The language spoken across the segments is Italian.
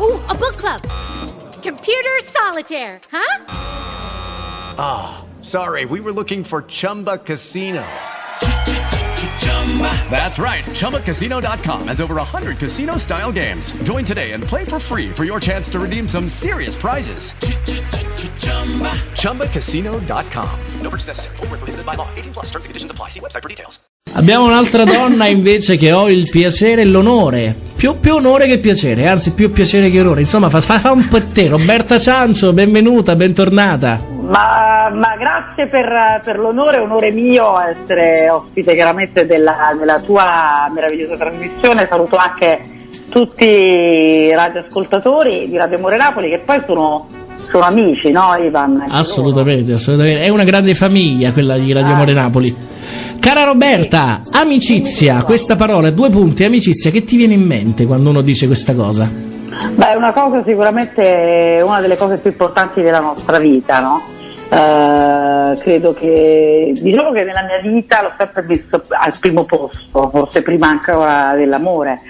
Ooh, a book club. Computer solitaire, huh? Ah, oh, sorry. We were looking for Chumba Casino. That's right. ChumbaCasino.com has over 100 casino style games. Join today and play for free for your chance to redeem some serious prizes. ChumbaCasino.com. No purchase necessary. Void were prohibited by law. 18 plus terms and conditions apply. See website for details. Abbiamo un'altra donna invece che ho il piacere e l'onore. Più, più, onore che piacere, anzi più piacere che onore. Insomma, fa, fa, fa un po' te. Roberta Ciancio, benvenuta, bentornata. Ma, ma grazie per, per, l'onore, onore mio essere ospite chiaramente della, della tua meravigliosa trasmissione. Saluto anche tutti i radioascoltatori di Radio Amore Napoli che poi sono sono amici, no Ivan? Assolutamente, assolutamente, È una grande famiglia quella di Radio Amore ah. Napoli. Cara Roberta, amicizia, questa parola, due punti, amicizia, che ti viene in mente quando uno dice questa cosa? Beh, è una cosa sicuramente una delle cose più importanti della nostra vita, no? Uh, credo che diciamo che nella mia vita l'ho sempre messo al primo posto, forse prima ancora dell'amore,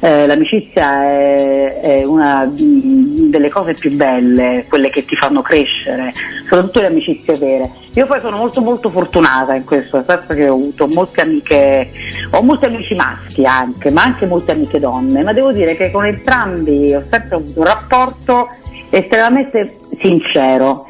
eh, l'amicizia è, è, una delle cose più belle, quelle che ti fanno crescere, soprattutto le amicizie vere. Io poi sono molto molto fortunata in questo, senso che ho avuto molte amiche, ho molti amici maschi anche, ma anche molte amiche donne, ma devo dire che con entrambi ho sempre avuto un rapporto estremamente sincero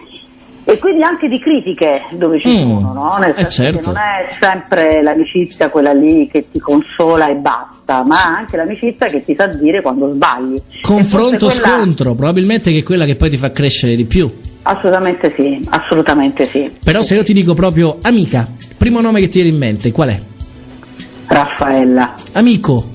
e quindi anche di critiche dove ci mm, sono, no? Nel eh, senso certo. che non è sempre l'amicizia quella lì che ti consola e basta, ma anche l'amicizia che ti sa dire quando sbagli. Confronto quella... scontro, probabilmente che è quella che poi ti fa crescere di più. Assolutamente sì, assolutamente sì. Però se io ti dico proprio amica, primo nome che ti viene in mente, qual è? Raffaella. Amico.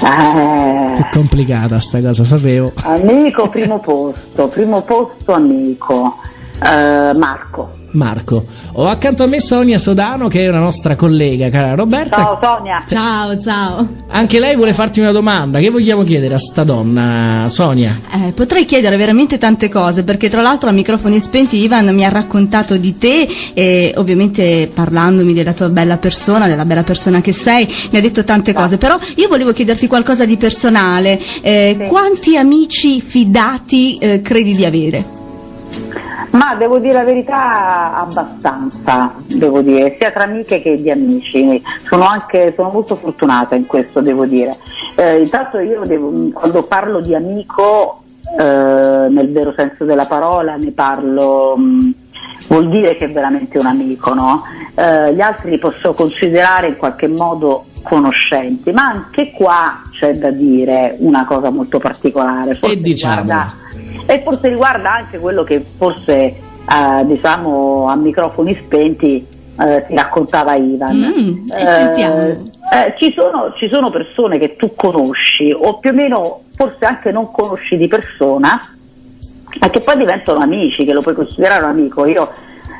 Eh, È complicata sta cosa, sapevo. Amico, primo posto, primo posto amico. Uh, Marco. Marco. Ho accanto a me Sonia Sodano, che è una nostra collega, cara Roberta. Ciao Sonia. Ciao, ciao. Anche lei vuole farti una domanda. Che vogliamo chiedere a sta donna, Sonia? Eh, potrei chiedere veramente tante cose, perché tra l'altro a microfoni spenti Ivan mi ha raccontato di te e ovviamente parlandomi della tua bella persona, della bella persona che sei, mi ha detto tante cose. Però io volevo chiederti qualcosa di personale. Eh, sì. Quanti amici fidati eh, credi di avere? Ma devo dire la verità abbastanza, devo dire, sia tra amiche che di amici. Sono, anche, sono molto fortunata in questo, devo dire. Eh, intanto io devo, quando parlo di amico, eh, nel vero senso della parola, ne parlo, mh, vuol dire che è veramente un amico, no? eh, gli altri li posso considerare in qualche modo conoscenti, ma anche qua c'è da dire una cosa molto particolare. Forse e diciamo. Riguarda, e forse riguarda anche quello che forse eh, diciamo a microfoni spenti eh, ti raccontava Ivan. Mm, eh, sentiamo. Eh, ci sono, ci, sono, persone che tu conosci o più o meno forse anche non conosci di persona ma che poi diventano amici, che lo puoi considerare un amico. Io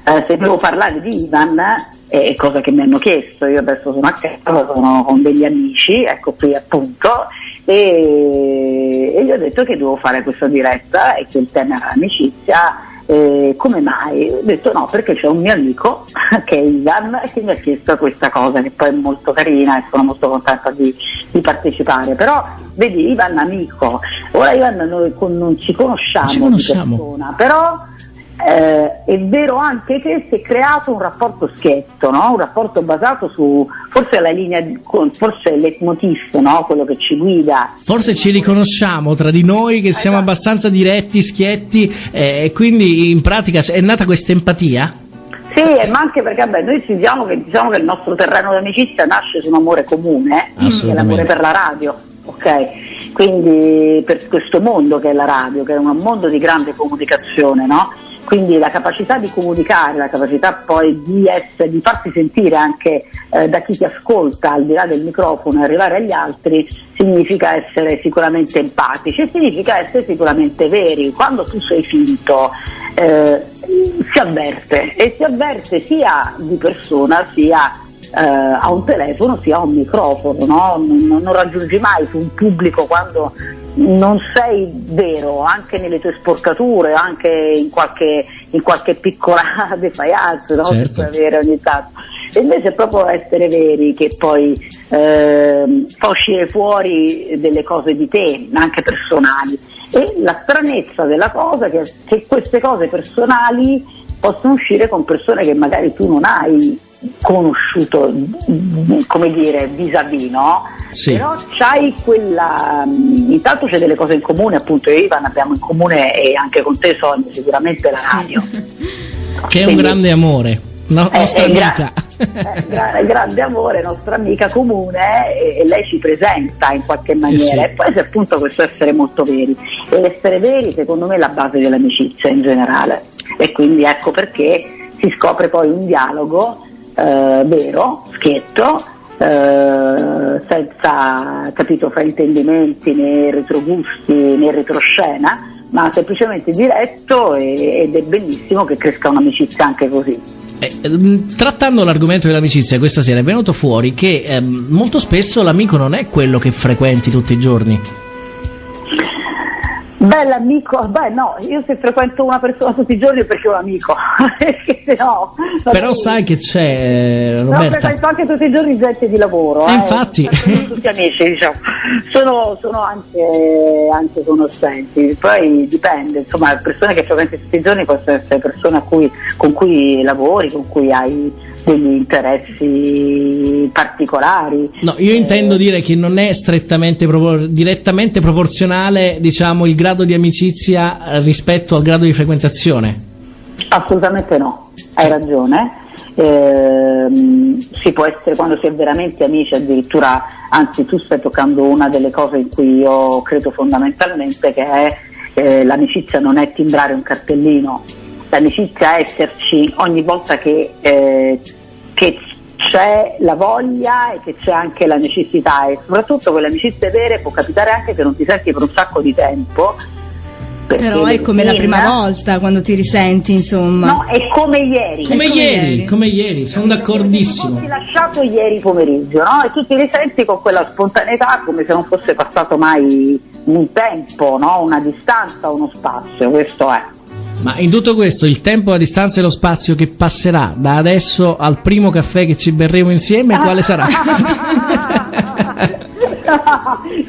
eh, se devo parlare di Ivan è cosa che mi hanno chiesto, io adesso sono a casa, sono con degli amici, ecco qui appunto, e, e gli ho detto che devo fare questa diretta e che il tema era l'amicizia. Eh, come mai? Ho detto no, perché c'è un mio amico che è Ivan che mi ha chiesto questa cosa che poi è molto carina e sono molto contenta di, di partecipare. Però vedi, Ivan amico, ora Ivan noi non ci conosciamo, ci conosciamo. Persona, però eh, è vero anche che si è creato un rapporto schietto, no? un rapporto basato su forse la linea, forse il leitmotiv, no? quello che ci guida. Forse ci riconosciamo tra di noi che siamo esatto. abbastanza diretti, schietti eh, e quindi in pratica è nata questa empatia? Sì, ma anche perché vabbè, noi diciamo che, diciamo che il nostro terreno d'amicizia nasce su un amore comune, eh? che è l'amore per la radio. ok? Quindi per questo mondo che è la radio, che è un mondo di grande comunicazione, no? Quindi la capacità di comunicare, la capacità poi di, essere, di farsi sentire anche eh, da chi ti ascolta al di là del microfono e arrivare agli altri significa essere sicuramente empatici e significa essere sicuramente veri. Quando tu sei finto eh, si avverte e si avverte sia di persona sia eh, a un telefono sia a un microfono, no? non, non raggiungi mai su un pubblico quando non sei vero anche nelle tue sporcature, anche in qualche, in qualche piccola defiance no? Certo. avere ogni tanto. E invece è proprio essere veri che poi ehm, fa uscire fuori delle cose di te, anche personali. E la stranezza della cosa è che, che queste cose personali possono uscire con persone che magari tu non hai conosciuto come dire vis-à-vis no? Sì. però c'hai quella mm, intanto c'è delle cose in comune appunto io e Ivan abbiamo in comune e anche con te Sonia sicuramente la radio Che è un grande amore, no? eh, nostra è gra- amica. eh, gra- grande amore, nostra amica comune e, e lei ci presenta in qualche maniera sì. e poi c'è appunto questo essere molto veri e l'essere veri secondo me è la base dell'amicizia in generale e quindi ecco perché si scopre poi un dialogo eh, vero, schietto eh, senza capito fraintendimenti né retrogusti né retroscena ma semplicemente diretto e- ed è bellissimo che cresca un'amicizia anche così Eh, ehm, trattando l'argomento dell'amicizia questa sera è venuto fuori che ehm, molto spesso l'amico non è quello che frequenti tutti i giorni. Bell'amico, beh no, io se frequento una persona tutti i giorni è perché è un amico, perché no... Però sai che c'è, eh, No, frequento anche tutti i giorni gente di lavoro. Eh, eh, infatti. sono tutti amici, diciamo. Sono, sono anche, anche conoscenti, poi dipende, insomma, persone che frequenti tutti i giorni possono essere persone a cui- con cui lavori, con cui hai degli interessi particolari. No, io intendo dire che non è strettamente propor- direttamente proporzionale, diciamo, il grado di amicizia eh, rispetto al grado di frequentazione. Assolutamente no, hai ragione. Ehm, si può essere quando si è veramente amici, addirittura, anzi tu stai toccando una delle cose in cui io credo fondamentalmente che è eh, l'amicizia non è timbrare un cartellino, l'amicizia è esserci ogni volta che, eh, che c'è la voglia e che c'è anche la necessità e soprattutto quelle amicizie vere può capitare anche che non ti senti per un sacco di tempo. Però è come la prima volta quando ti risenti, insomma. No, è come ieri. Come, come ieri, ieri. come ieri, sono Ti d'accordissimo. fossi lasciato ieri pomeriggio, no? E tu ti risenti con quella spontaneità come se non fosse passato mai un tempo, no? Una distanza, uno spazio, questo è. Ma in tutto questo, il tempo, la distanza e lo spazio che passerà da adesso al primo caffè che ci berremo insieme, quale sarà?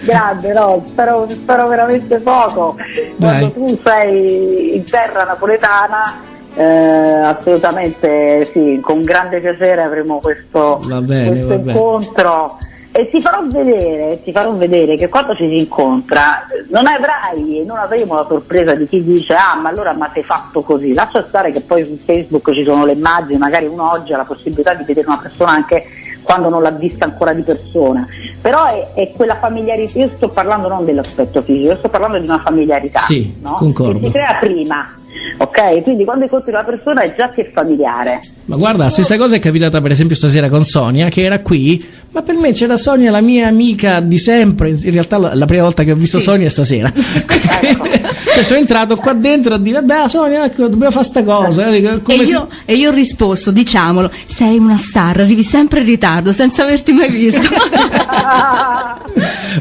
Grande, no, spero, spero veramente poco. Quando Dai. tu sei in terra napoletana, eh, assolutamente sì, con grande piacere avremo questo, bene, questo incontro. E ti farò vedere, ti farò vedere che quando ci si incontra non avrai, non avremo la sorpresa di chi dice ah ma allora ma sei fatto così, lascia stare che poi su Facebook ci sono le immagini, magari uno oggi ha la possibilità di vedere una persona anche quando non l'ha vista ancora di persona, però è, è quella familiarità, io sto parlando non dell'aspetto fisico, io sto parlando di una familiarità Sì, no? che si crea prima, ok? Quindi quando incontri una persona è già che è familiare. Ma guarda, la stessa cosa è capitata per esempio stasera con Sonia, che era qui, ma per me c'era Sonia, la mia amica di sempre. In realtà la, la prima volta che ho visto Sonia è stasera. cioè sono entrato qua dentro a dire, beh Sonia, ecco, dobbiamo fare sta cosa. eh, E io, e io ho risposto, diciamolo, sei una star, arrivi sempre in ritardo senza averti mai visto.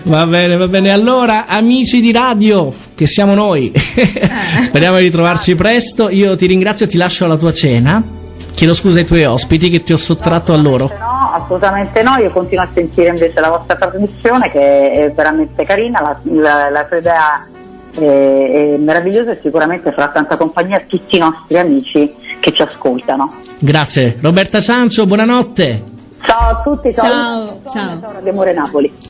Va bene, va bene. Allora, amici di radio, che siamo noi, speriamo di ritrovarci presto. Io ti ringrazio e ti lascio alla tua cena. Chiedo scusa ai tuoi ospiti che ti ho sottratto a loro. No, assolutamente no, io continuo a sentire invece la vostra trasmissione che è veramente carina, la, la- la tua idea è, è meravigliosa e sicuramente farà tanta compagnia a tutti i nostri amici che ci ascoltano. Grazie. Roberta Ciancio, buonanotte. Ciao a tutti, ciao, Ciao, ciao. ciao Radio Amore Napoli.